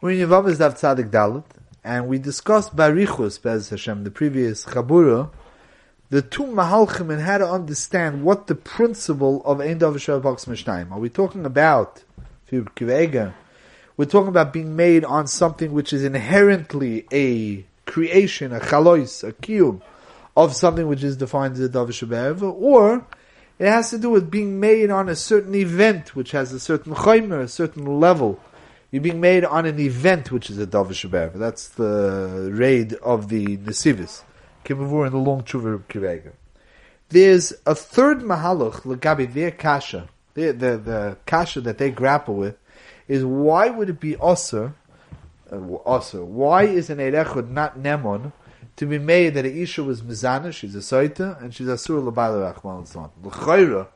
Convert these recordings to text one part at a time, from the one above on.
We're in Yavamas Dav Tzadik Dalit, and we discussed Barichus, Bez Hashem, the previous Chabura, the two Mahalchim and how to understand what the principle of Ein Dav Box Mishnayim. Are we talking about, we're talking about being made on something which is inherently a creation, a chalois, a kiyum, of something which is defined as a Dav or it has to do with being made on a certain event which has a certain chaymer, a certain level. You're being made on an event which is a Davish That's the raid of the Nesivis. Kimavur and the long Chuvar Kivega. There's a third Mahalach, Lagabi, their Kasha, the, the, the Kasha that they grapple with, is why would it be Osir, uh, Osir, why is an Erechud not Nemon, to be made that Isha was Mizana, she's a Saita, and she's a Surah Labaila Rachman. L'chayra,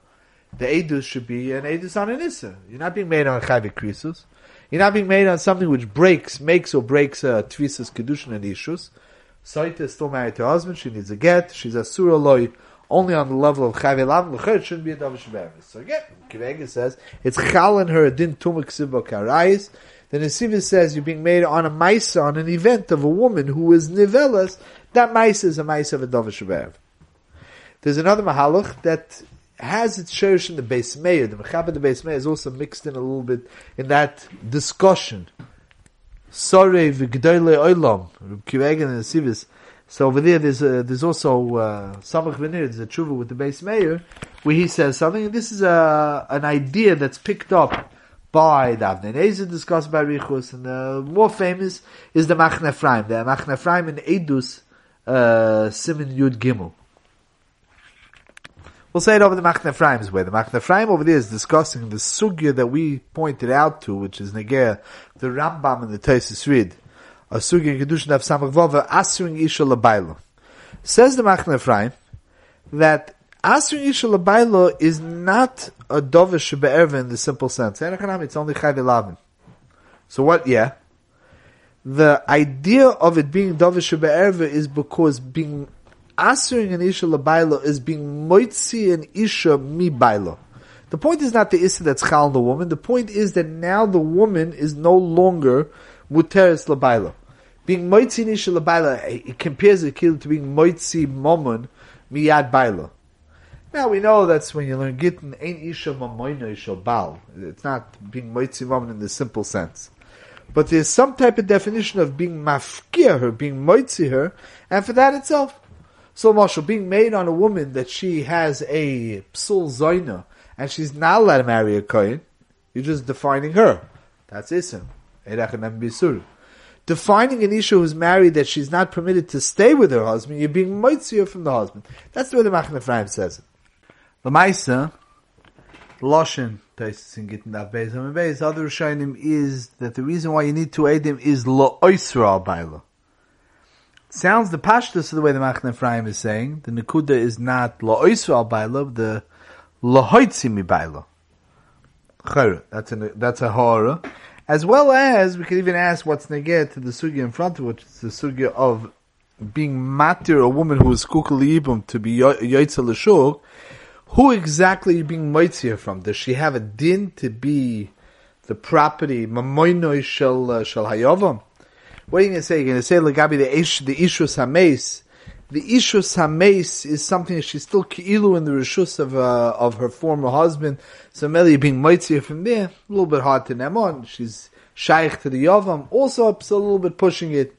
the Edus should be an Edus on an Issa. You're not being made on a Chayvik Krisus. You're not being made on something which breaks, makes or breaks uh, Tvisas Kedushin and Ishus. Saita is still married to her husband, she needs a get, she's a Surah Loi, only on the level of Chayvik Lav, L'chayra shouldn't be a Davish Be'emes. So again, Kivega says, it's Chal in her Din Tumak Sibba Karayis, the Nesivis says you're being made on a Maisa, on an event of a woman who is Nivelas, that Maisa is a Maisa of a Dovish Rev. There's another Mahalach that has its shirish in the base mayor. The Mechab of the base mayor is also mixed in a little bit in that discussion. Sorry, v'gdoyle oilam, Kivegan and the Sivis. So over there, there's a, there's also uh, Samach there's a tshuva with the base mayor, where he says something. This is a an idea that's picked up by the Avnei discussed by Richus, and the more famous is the Machne Ephraim. The Machne Ephraim in Edus, uh, Simon Yud Gimel. We'll say it over the Machne Ephraim's way. The Machne Ephraim over there is discussing the sugya that we pointed out to, which is Neger, the Rambam and the Taisis Rid, a sugya in Kedushin of Samach Vova, Asuring Isha Labailo. Says the Machne Ephraim, that Asrin Isha Labailo is not a dovish shebe'erva in the simple sense. It's only chayv So what? Yeah. The idea of it being dovish shebe'erva is because being asering an isha labailo is being moitzi an isha mi bailo. The point is not the issa that's chal the woman. The point is that now the woman is no longer muteris labailo. Being moitzi isha labailo, it compares it to being moitzi momon miyad bailo. Now we know that's when you learn Gittin, Ein Isha Mamoina Isha Bal. It's not being Moitzi Momon in the simple sense. But there's some type of definition of being mafkia her, being moitzi her, and for that itself. So Marshall, being made on a woman that she has a psul zoina, and she's not allowed to marry a kohen, you're just defining her. That's isim. Defining an issue who's married that she's not permitted to stay with her husband, you're being moitzi from the husband. That's the way the Machne Ephraim says it. The Maisa, Loshen, Taisis in Gittin Dav Beis Hamim Beis, other Rishonim is that the reason why you need to aid him is Lo Oisra Baila. Sounds the pashtus of the way the Machne Ephraim is saying. The Nekuda is not Lo Oisra Al Baila, the Lo Hoitzi Mi Baila. That's a, that's a horror. As well as, we could even ask what's neged to the sugya in front of which is the sugya of being matir a woman who is kukali ibum to be yoitza l'shuk, who exactly are being moitzia from? Does she have a din to be the property mamoinoi shel uh, shel hayovam? What are you going to say? You're going to say legabi the ish the ishus hameis. The ishus hameis is something that she's still ki'ilu in the rishus of uh, of her former husband. So Meli being moitzia from there, a little bit hard to name on. She's shaykh to the yavam. Also, a little bit pushing it.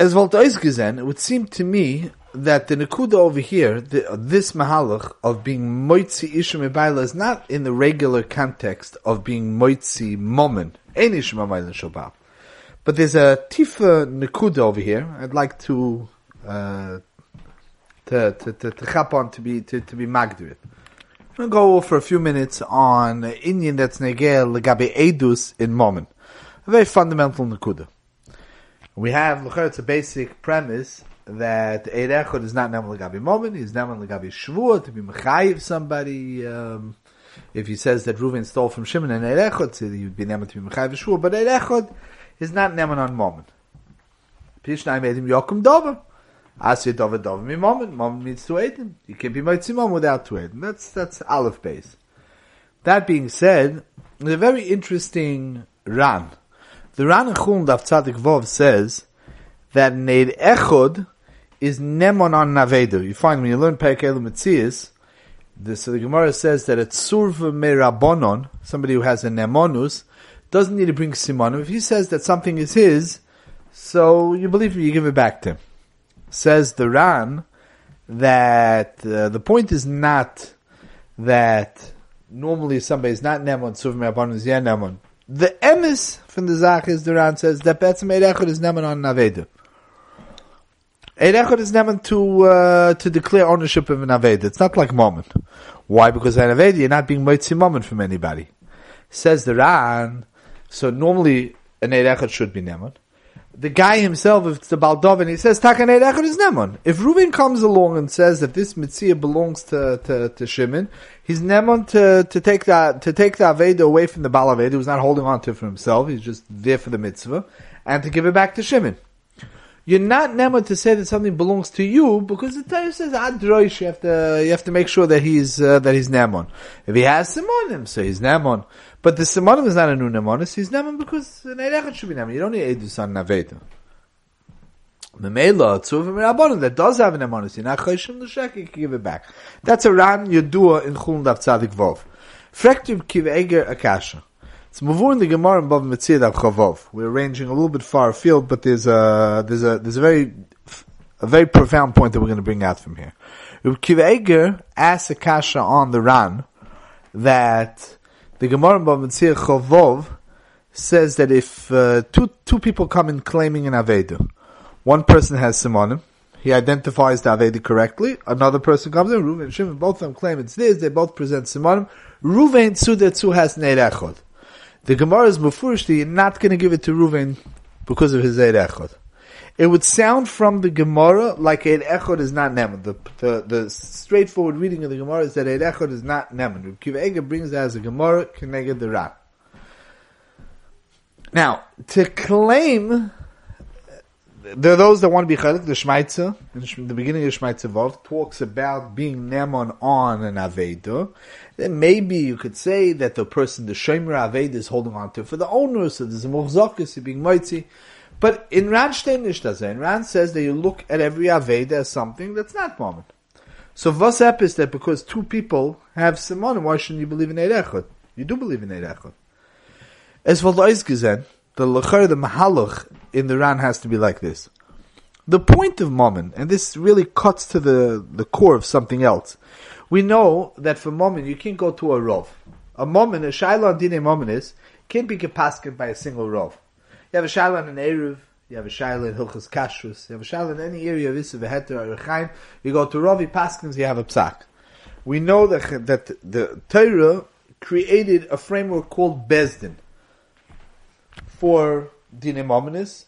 As Voltais gesehen, it would seem to me that the Nakuda over here, the, this Mahalach of being Moitzi Isha Mebaila is not in the regular context of being Moitzi Momen, But there's a Tifa Nakuda over here, I'd like to, uh, to, to, to, to on to be, to, to be Magdirit. I'm going to go for a few minutes on Indian that's Negel Legabe Edus in Momen. A very fundamental Nakuda. We have, it's a basic premise that Eid is not Neman Legabi Momen, he's Neman Legabi Shvuah, to be Mechayiv somebody, um, if he says that Reuven stole from Shimon and Eid Echad, so he would be Neman to be Mechayiv Shvuah, but Eid Echad is not Neman on Momen. Pishnai made him Yokum Dover. Asya Dover Dover mi Momen, Momen means to Eidim. You can't be Moitzimom without to Eidim. That's, that's Aleph base. That being said, There's a very interesting Ran. The Ran Chulun Daf Tzadik Vov says that Neid Echod is Nemon on Navedu. You find when you learn Perek Elu the, so the Gemara says that a Tzurva Merabonon, somebody who has a Nemonus, doesn't need to bring Simonim. If he says that something is his, so you believe him, you give it back to him. Says the Ran that uh, the point is not that normally somebody is not Nemon, Tzurva Merabonon is yeah Nemon. The emes from the Zach is the Ran says that Betzim is Neman on Navedu. Eirechot is Neman to, uh, to declare ownership of an Aved. It's not like moment. Why? Because an Aved, you're not being Moitzi moment from anybody. Says the Ran, so normally an Eirechot should be Neman the guy himself, if it's the Baldovin, he says, Takanei Echad is Nemon. If Reuven comes along and says that this Mitzvah belongs to, to, to Shimon, he's Nemon to, to take that, to take the Aveda away from the Baal Aveda, who's not holding on to it for himself, he's just there for the Mitzvah, and to give it back to Shimon. You're not Nemon to say that something belongs to you, because the Torah says, Adroish, you have to, you have to make sure that he's, uh, that he's Nemon. If he has Simonim, so he's Nemon. But the Simonim is not a new Nemonis, he's Neman because an Eirechot should be Neman. You don't need Edus on Naveta. Memela, Tzuvim Rabbanon, that does have an Nemonis, you're not Chayshim L'Shek, you can give it back. That's a Ran Yodua in Chulun Dav Tzadik Vov. Frektib Kiv Eger Akasha. It's Mavur in the Gemara Metzir Dav Chavov. We're ranging a little bit far afield, but there's a, there's a, there's a very, a very profound point that we're going to bring out from here. Kiv Eger asks Akasha on the Ran that the Gemara in Bava Metzia Chovov says that if uh, two two people come in claiming an Aveda, one person has Simonim, he identifies the Aveda correctly, another person comes in, Ruven and Shimon, both of them claim it's this, they both present Simonim, Ruven Tzu has Neid Echod. The Gemara is Mufurish, you're not going to give it to Ruven because of his Neid Echod it would sound from the Gemara like Eid Echod is not Neman. The, the, the straightforward reading of the Gemara is that Eid Echod is not Neman. Kiva Ega brings that as a Gemara, Keneged the Rat. Now, to claim, there are those that want to be Chalik, the Shmaitza, in the beginning of Shmaitza Vav, talks about being Neman on an Aveda. Then maybe you could say that the person, the Shemer Aveda is holding on to for the owner, so there's a Mochzokis, being Moitzi. But in Ran steht nicht das. Ran says that you look at every Aveda as something that's not moment. So what's up is that because two people have Simonim, why shouldn't you believe in Eirechot? You do believe in Eirechot. As for the the Lechar, the Mahalach in the Ran has to be like this. The point of Mammon, and this really cuts to the, the core of something else. We know that for Mammon, you can't go to a Rov. A Mammon, a Shaila and Dine Mammon is, can't be capasket by a single Rov. You have a shaila in Eruv, you have a shaila in Hilchas Kashrus, you have a shaila in any area of Issa Veheter or Rechaim, you go to Ravi Paskins, you have a psak. We know that, that the Torah created a framework called Bezdin for Dinim Ominis,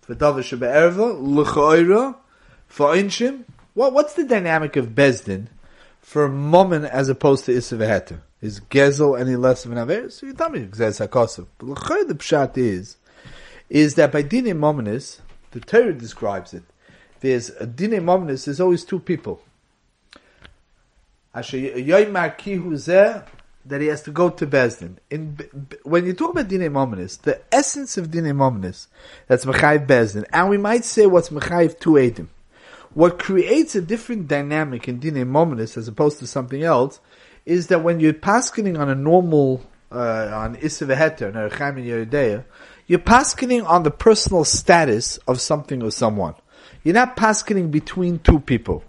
for Davish Be'erva, for Einshim. What, what's the dynamic of Bezdin for Momin as opposed to Issa Veheter? Is Gezel any less of an Aver? So you tell me, Gzez HaKosov. But the Pshat is, is that by Dine Mominis, the Torah describes it. There's a Dine Mominis, there's always two people. That he has to go to Bezdin. In, when you talk about Dine Mominis, the essence of Dine Mominis, that's Mechayiv Bezdin, and we might say what's Mechayiv to Edim. What creates a different dynamic in Dine Mominis as opposed to something else is that when you're paskening on a normal, uh, on Isivaheter, Nerecham and Yeridea, you're paskening on the personal status of something or someone. You're not paskening between two people.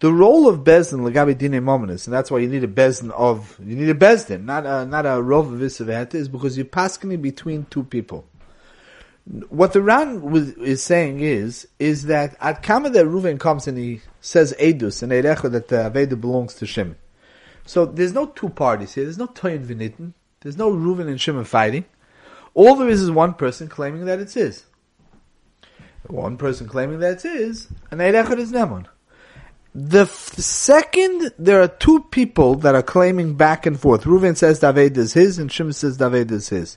The role of Bezdin, Lagabi Dine Mominus, and that's why you need a Bezdin of, you need a Bezdin, not a, not a Rov of is because you're paskening between two people. What the Ran was, is saying is, is that at Kama that Reuven comes and he says Edus and Eirecha that the Aveda belongs to Shimon. So there's no two parties here, there's no Toyin Vinitten, there's no Reuven and Shimon fighting. All there is is one person claiming that it's his. One person claiming that it's his, and Eirechot is Nemon. The f- second there are two people that are claiming back and forth, Reuven says David is his, and Shimon says David is his.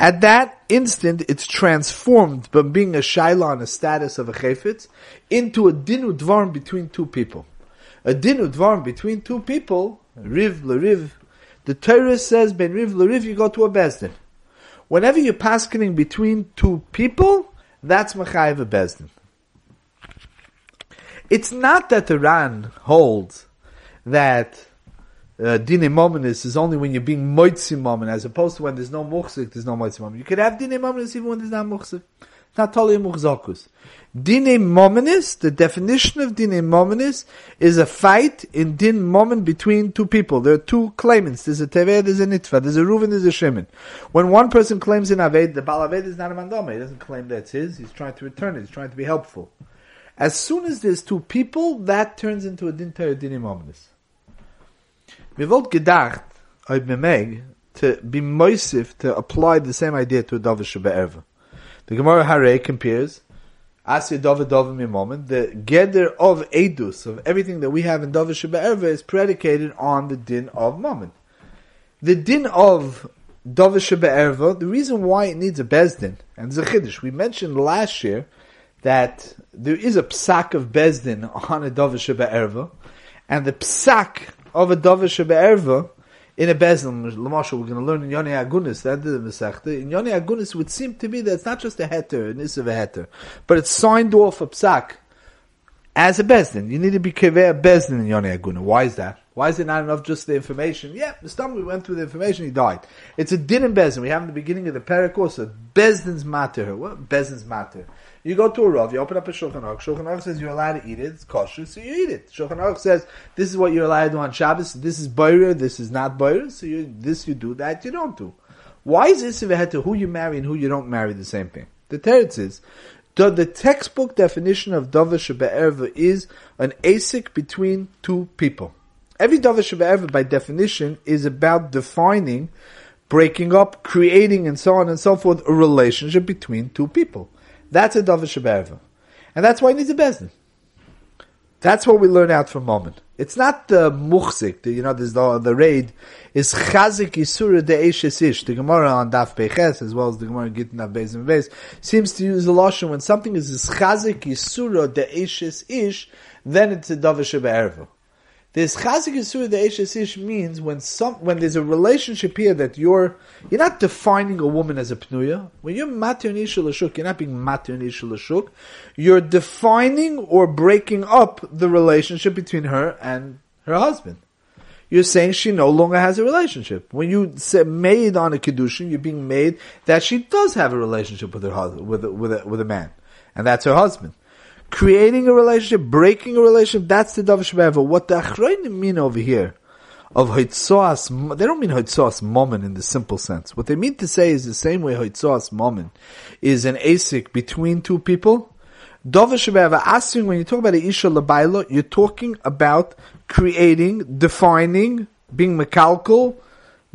At that instant, it's transformed from being a shaila on a status of a chayfetz into a dinu dvarm between two people. A dinu dvarm between two people, riv le riv, The Torah says, Ben Riv Lariv, you go to a Bezdin. Whenever you're paskening between two people, that's Machayev a Bezdin. It's not that the Ran holds that uh, mominus is only when you're being moitzi momin, as opposed to when there's no muchzik, there's no moitzi momin. You could have dine mominus even when there's not muchzik. Not totally muchzakus. Dine mominus, the definition of dine mominus, is a fight in din momin between two people. There are two claimants. There's a teveh, there's a nitva, there's a Reuven, there's a Shimon. When one person claims an aved, the bal aved is not a mandama. He doesn't claim that's his. He's trying to return it. He's trying to be helpful. As soon as there's two people, that turns into a din gedacht, ob me meg, to be moisif, to apply the same idea to a David Shabbat The Gemara Hare compares, Asya David David Mimomen, the gather of Edus, of everything that we have in David Shabbat is predicated on the din of Mammon. The din of David Shabbat the reason why it needs a Bezdin, and Chiddush, we mentioned last year that there is a psak of Bezdin on a David Shabbat and the psak of a dovish be'erva in a bezin. Lamashal, we're going to learn in Yoni Agunis, that the Masechta. In Yoni Agunis would seem to be that it's not just a heter, an is of a heter, but it's signed off a psak as a bezdin. You need to be keveh bezdin in Yoni Agunis. Why is that? Why is it not enough just the information? Yeah, the stomach we went through the information, he died. It's a din in bezdin. We have in the beginning of the parak bezdin's matter. What? Bezdin's matter. You go to a Rav, you open up a Shulchan Aruch, Shulchan Aruch says you're allowed to eat it, it's kosher, so you eat it. Shulchan Aruch says, this is what you're allowed to do on Shabbos, this is Boyer, this is not Boyer, so you, this you do, that you don't do. Why is this if to who you marry and who you don't marry the same thing? The teretz is, the, the textbook definition of Davar Shabbat is an asik between two people. Every Davar Shabbat by definition is about defining, breaking up, creating and so on and so forth, a relationship between two people. That's a Davar Shabbat And that's why he needs a Bezdin. That's what we learn out from moment. It's not the muchzik, the, you know, there's the, the raid, is chazik yisura de ish. The Gemara on Daf Peches, as well as the Gemara Gittin Daf Beis Beis, seems to use the lotion when something is chazik yisura de ish, then it's a davar sheba this chazik yisur the ish means when some when there's a relationship here that you're you're not defining a woman as a pnuya. When you're matir you're not being matir You're defining or breaking up the relationship between her and her husband. You're saying she no longer has a relationship. When you say made on a kedushin, you're being made that she does have a relationship with her husband, with a, with a, with a man, and that's her husband creating a relationship, breaking a relationship, that's the Davar Shebeva. What the Achroinim mean over here, of Hoitzoas, they don't mean Hoitzoas Momen in the simple sense. What they mean to say is the same way Hoitzoas Momen is an asik between two people. Davar Shebeva, asking when you talk about Isha Labailo, you're talking about creating, defining, being mekalkal,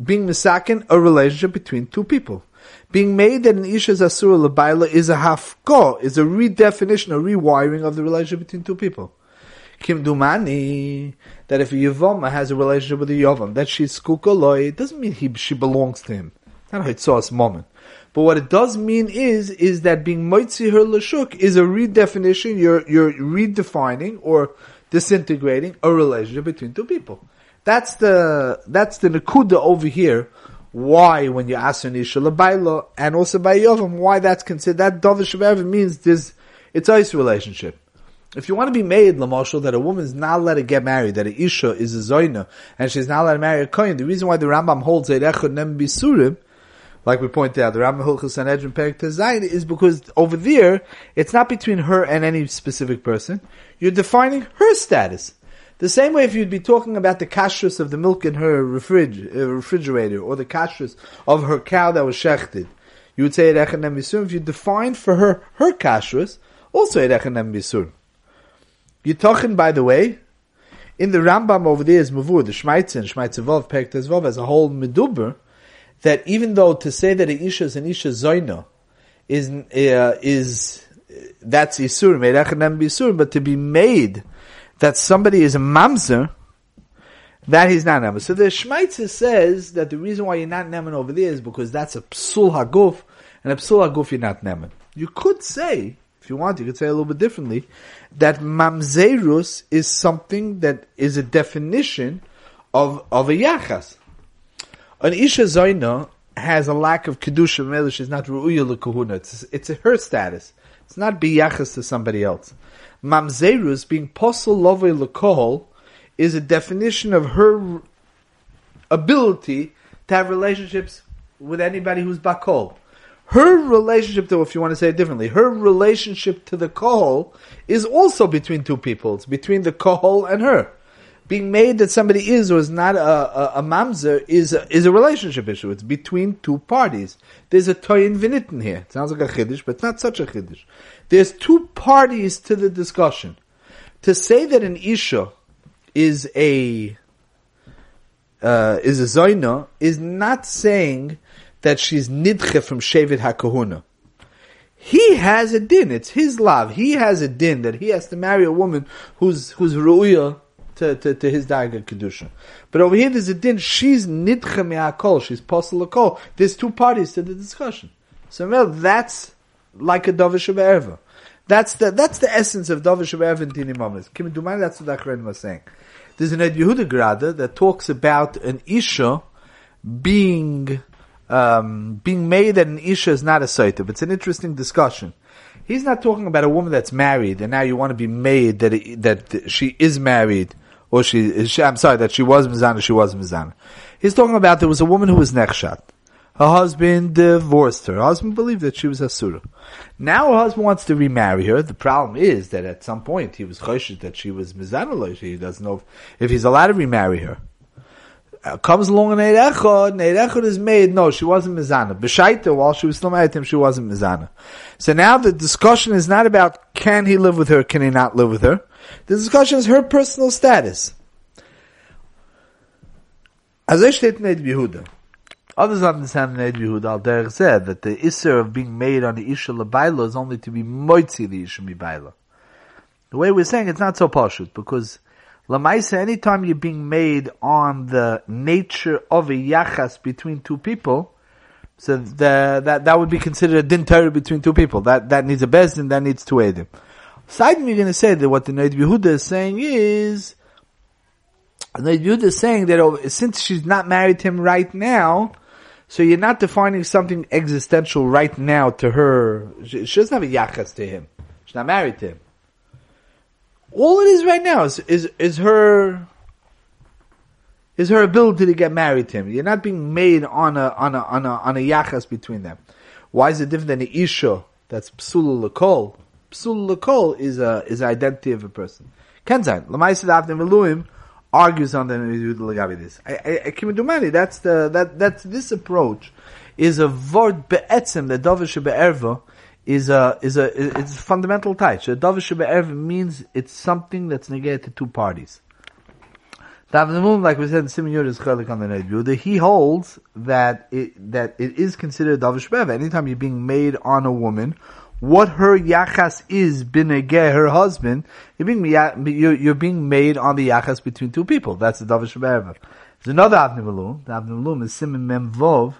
being misakin, a relationship between two people being made that an isha is asura lebaila is a hafko, is a redefinition, a rewiring of the relationship between two people. Kim Dumani, that if a Yavama has a relationship with a Yavam, that she's kukoloi, it doesn't mean he, she belongs to him. Not saw us moment. But what it does mean is, is that being moitzi her lashuk is a redefinition, you're, you're redefining or disintegrating a relationship between two people. That's the, that's the nakuda over here why when you ask an isha labaylo and also by yovam why that's considered that dovish of means there's it's ice relationship. If you want to be made lamashal that a woman is not allowed to get married, that a isha is a zoina and she's not allowed to marry a kohen, the reason why the Rambam holds echad nem bisurim, like we pointed out, the Rambam Hilchus Sanhedrin Perik Tezayin is because over there it's not between her and any specific person. You're defining her status. The same way if you'd be talking about the kashrus of the milk in her refrig- uh, refrigerator or the kashrus of her cow that was shechted, you would say Erechanem Bisur. If you defined for her her kashrus, also Erechanem Bisur. You're talking, by the way, in the Rambam over there is Mavur, the Shmaitzin, Shmaitzavov, Pektezvov, as a whole meduber, that even though to say that an Isha is an Isha Zoina is, uh, is, that's Isur, Erechanem Bisur, but to be made that somebody is a mamzer, that he's not neman. So the Shmaitzer says that the reason why you're not neman over there is because that's a psul haguf, and a psul haguf you're not neman. You could say, if you want, you could say a little bit differently, that mamzerus is something that is a definition of, of a yachas. An Isha Zaina has a lack of Kedusha, maybe she's not Ru'uya L'Kuhuna. It's, it's her status. It's not biyachas to somebody else. Mamzerus, being posel lovei L'Kohol, is a definition of her ability to have relationships with anybody who's bakol. Her relationship, though, if you want to say it differently, her relationship to the kohol is also between two people. It's between the kohol and her. Being made that somebody is or is not a, a, a mamzer is a, is a relationship issue. It's between two parties. There's a toyin vinitten here. It sounds like a chiddush, but it's not such a chiddush. There's two parties to the discussion. To say that an isha is a uh, is a zoina is not saying that she's nidche from Shevet HaKahuna. He has a din. It's his love. He has a din that he has to marry a woman who's who's ru'ya to, to, to his daga kedusha. But over here, there's a din. She's nidche me'akol. She's posel akol. There's two parties to the discussion. So well, that's like a davish erva. That's the that's the essence of davish erva in Tini Mamas. Kim Dumani, that's what Achron was saying. There's an Ed Yehuda Grada that talks about an isha being um, being made that an isha is not a saita. It's an interesting discussion. He's not talking about a woman that's married and now you want to be made that it, that she is married or she, she I'm sorry that she was mizana, she was mizana. He's talking about there was a woman who was nechshat. Her husband divorced her. Her husband believed that she was asura. Now her husband wants to remarry her. The problem is that at some point he was choshed that she was mizana. He doesn't know if, if he's allowed to remarry her. Uh, comes along an and Eirechot is made, no, she wasn't Mizana. Beshaita, while she was still married to him, she wasn't Mizana. So now the discussion is not about can he live with her, can he not live with her. The discussion is her personal status. Eid Others understand in Eid Yehuda, al derech said that the Isser of being made on the Isha Labaila is only to be moitzi the Isha Mibaila. The way we're saying it's not so poshut because Lamaisa, anytime you're being made on the nature of a yachas between two people, so the, that that would be considered a din between two people. That that needs a bezdin, that needs two edim. Side you're going to say that what the Noid Yehuda is saying is, the Noid Yehuda is saying that oh, since she's not married to him right now, so you're not defining something existential right now to her. She, she doesn't have a yachas to him. She's not married to him. All it is right now is, is, is her, is her ability to get married to him. You're not being made on a, on a, on a, on a yachas between them. Why is it different than the isha? That's psul lakol. Psul lakol is a, is identity of a person. Kenzain, Lamaisa Avnei Miluim argues on the Lagabi this. I, I, do money. That's the, that, that's this approach is a vort be'etzem, the dovish be'erva, is a is a it's a fundamental type. So davish be'erev means it's something that's negated to two parties. Davnimum, like we said, Simon Yud is chalik on the night. He holds that it that it is considered davish be'erev. Anytime you're being made on a woman, what her yachas is binegeh, her husband, you're being you're, you're being made on the yachas between two people. That's the davish be'erev. There's another Avnei Miluim. The Avnei Miluim is Simon Memvov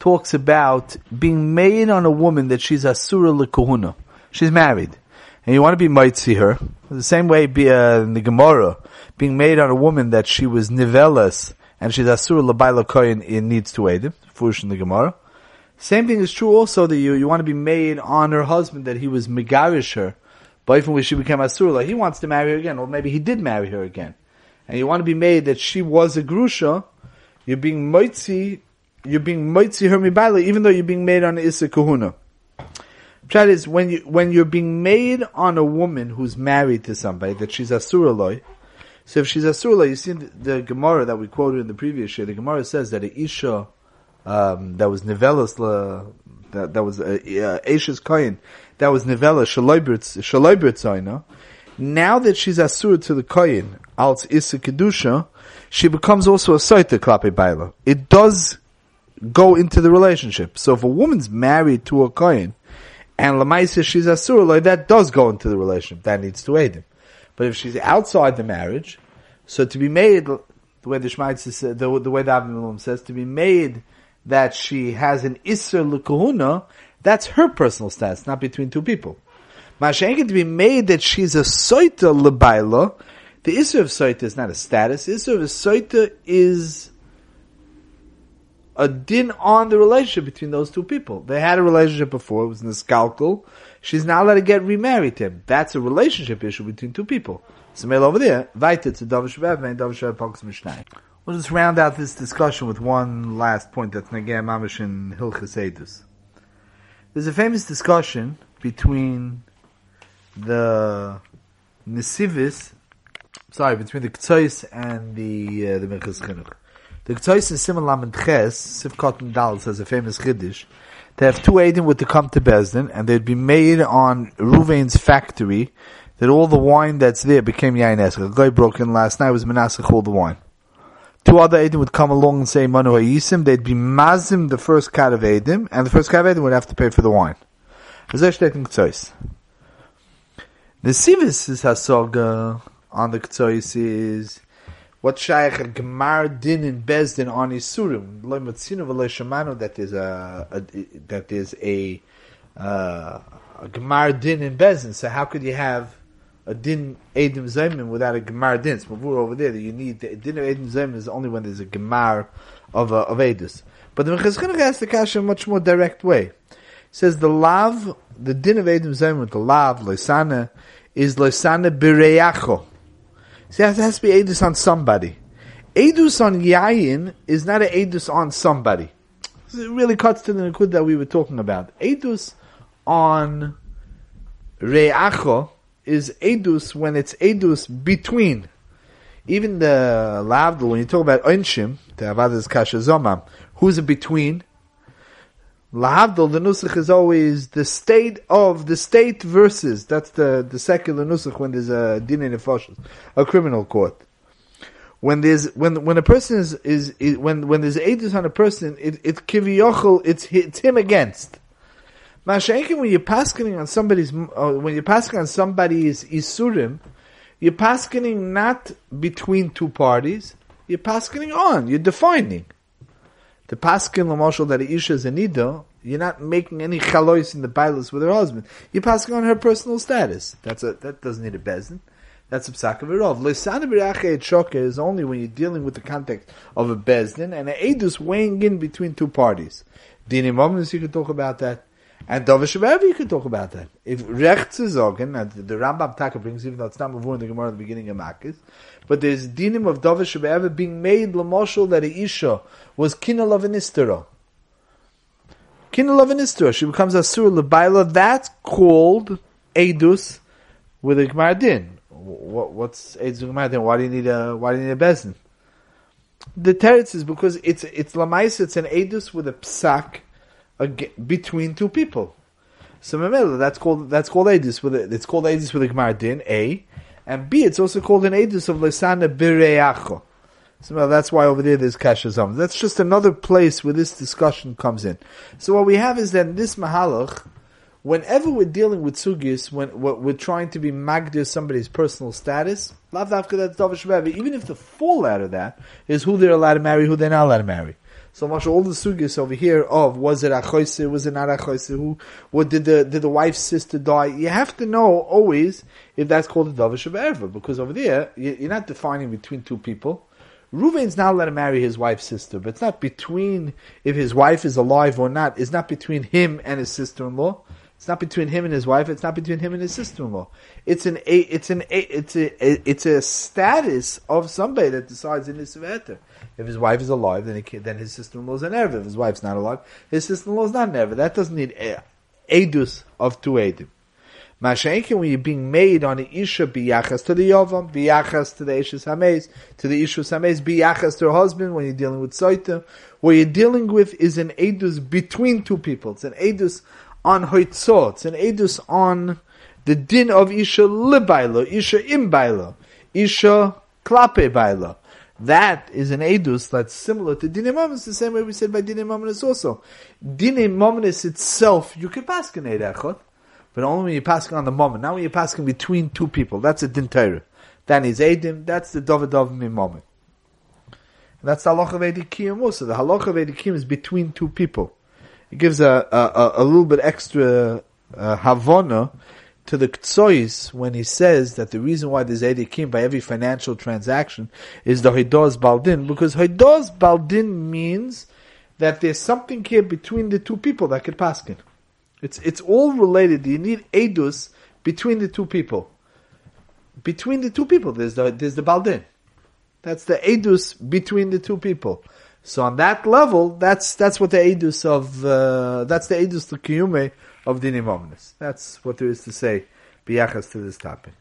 talks about being made on a woman that she's asura lekuhuna. She's married. And you want to be mitzi her. The same way be, uh, in the Gemara, being made on a woman that she was nivelas and she's asura labayla koyin, it needs to aid him. Fush in the Gemara. Same thing is true also that you, you want to be made on her husband that he was megarish her. But even when she became asura, he wants to marry her again, or maybe he did marry her again. And you want to be made that she was a grusha, you're being mitzi you're being mitzi her mibaila, even though you're being made on Issa Kahuna. Chat is when you when you're being made on a woman who's married to somebody that she's asuraloi. So if she's asuraloi, you see the, the, Gemara that we quoted in the previous year. The Gemara says that a isha um, that was nivelas that that was a Asha's kohen that was nivela shaloibrit Now that she's asur to the kohen als isa kedusha, she becomes also a soita klape baila. It does go into the relationship. So if a woman's married to a kohen, and Lamaisa she's Asura, like that does go into the relationship. That needs to aid him. But if she's outside the marriage, so to be made, the way the Shmaitz says, the, the way the Avnei Miluim says, to be made that she has an Isser Lukuhuna, that's her personal status, not between two people. Mashenkin to be made that she's a Soita Lebaila, the Isser of Soita is not a status, Isser of Soita is a din on the relationship between those two people. They had a relationship before, it was Niskalkul. She's now allowed to get remarried to him. That's a relationship issue between two people. So mail over there, weiter to and. We'll just round out this discussion with one last point that's Nagaya Mamish in Hilchas There's a famous discussion between the Nesivis, sorry, between the Ktsois and the, uh, the Chinuch. The Ktsois in Simon Lamed Ches, Sivkot and Dal says a famous Chiddush, they have two Eidim would to come to Bezdin, and they'd be made on Ruvain's factory, that all the wine that's there became Yain. A guy broke in last night, was Menasach all the wine. Two other Eidim would come along and say Manu Hayisim, they'd be Mazim the first cat of Eidim, and the first cat of Eidim would have to pay for the wine. The Sivis is Hasoga on the Ktsois is, what shaykh gemar din in bezdin on isurim lo matzinu v'lo shamanu that is a, a that is a uh, a gemar din in bezdin. So how could you have a din edim zaymin without a gemar din? So we're over there that you need the din of edim zaymin is only when there's a gemar of a, of edus. But the Minchas Chinuch asks the kasha in a much more direct way. He says the lav, the din of edim zaymin, the lav loisana is loisana bireyacho. See, it has to be edus on somebody. Edus on yayin is not an edus on somebody. It really cuts to the nikud that we were talking about. Edus on re'acho is edus when it's edus between. Even the lavdul, when you talk about onshim, the avadas kasha zomam, who's in between? Lahavdol, the nusach is always the state of the state versus. That's the, the secular nusach when there's a din in a criminal court. When there's when when a person is is, is when when there's edus on a person, it it kiviyochel, it's it's him against. Masha'inkin, when you're paskening on somebody's uh, when you're paskening on somebody's isurim, you're paskening not between two parties. You're paskening on. You're defining the paskin l'moshel that a isha is a nido, you're not making any chalois in the bailus with her husband. You're passing on her personal status. That's a that doesn't need a bezin. That's a psak of irov. B'rache is only when you're dealing with the context of a bezdin and an edus weighing in between two parties. Dinim omnis, you can talk about that. And Dovish you can talk about that. If Recht Zizogen, and the Rambam Taka brings, even though it's not before in the Gemara at the beginning of Makis, but there's dinim of Dovish being made Lamoshel that a Isha was Kinal of an Istera. Kinal of an Istera. She becomes a Sur Lebaila. That's called Eidus with a Gemara Din. What, what's Eidus Gemara Din? Why do you need a, why do you need a Bezin? The teretz is because it's, it's Lamais, it's an Eidus with a Psak, between two people. So that's called that's called Edis with a, it's called Edis with a Gemara din A, and B it's also called an Edis of Lesana Bireacho. So that's why over there there's Kashazam. That's just another place where this discussion comes in. So what we have is that this Mahalach, whenever we're dealing with sugis, when we're trying to be magdir somebody's personal status, even if the fallout of that is who they're allowed to marry, who they're not allowed to marry. So much all the sugis over here of was it achoise, was it not achoise, who, what did the, did the wife's sister die? You have to know always if that's called a davish of because over there, you're not defining between two people. Ruvain's not allowed to marry his wife's sister, but it's not between, if his wife is alive or not, it's not between him and his sister-in-law. It's not between him and his wife. It's not between him and his sister-in-law. It's an it's an it's a it's a status of somebody that decides in his veter. If his wife is alive, then he, then his sister-in-law is an erva. If his wife's not alive, his sister-in-law is not an erva. That doesn't need edus of two edim. Mashenkin, when you're being made on the isha biyachas to the yovam, biyachas to the ishus hameis, to the ishus hameis, biyachas to her husband, when you're dealing with soita, what you're dealing with is an edus between two people. It's an edus on hoitzot. It's an edus on the din of isha libailo, isha imbailo, isha klape bailo. That is an edus that's similar to dinim the same way we said by dinim also. Dinim itself, you can pass an echot, but only when you're passing on the moment. Now when you're passing between two people, that's a din Torah. That is edim, that's the dovadov mi moment. And that's the halacha of edikim also. The halacha of edikim is between two people. It gives a, a, a little bit extra uh, havana to the Ktsois when he says that the reason why there's Edikim by every financial transaction is the Hidoz Baldin, because Hidoz Baldin means that there's something here between the two people that could paskin. It's it's all related. You need edus between the two people. Between the two people, there's the there's the baldin. That's the edus between the two people. So on that level, that's that's what the edus of uh, that's the edus to kiyume of dinim omnis. That's what there is to say biyachas to this topic.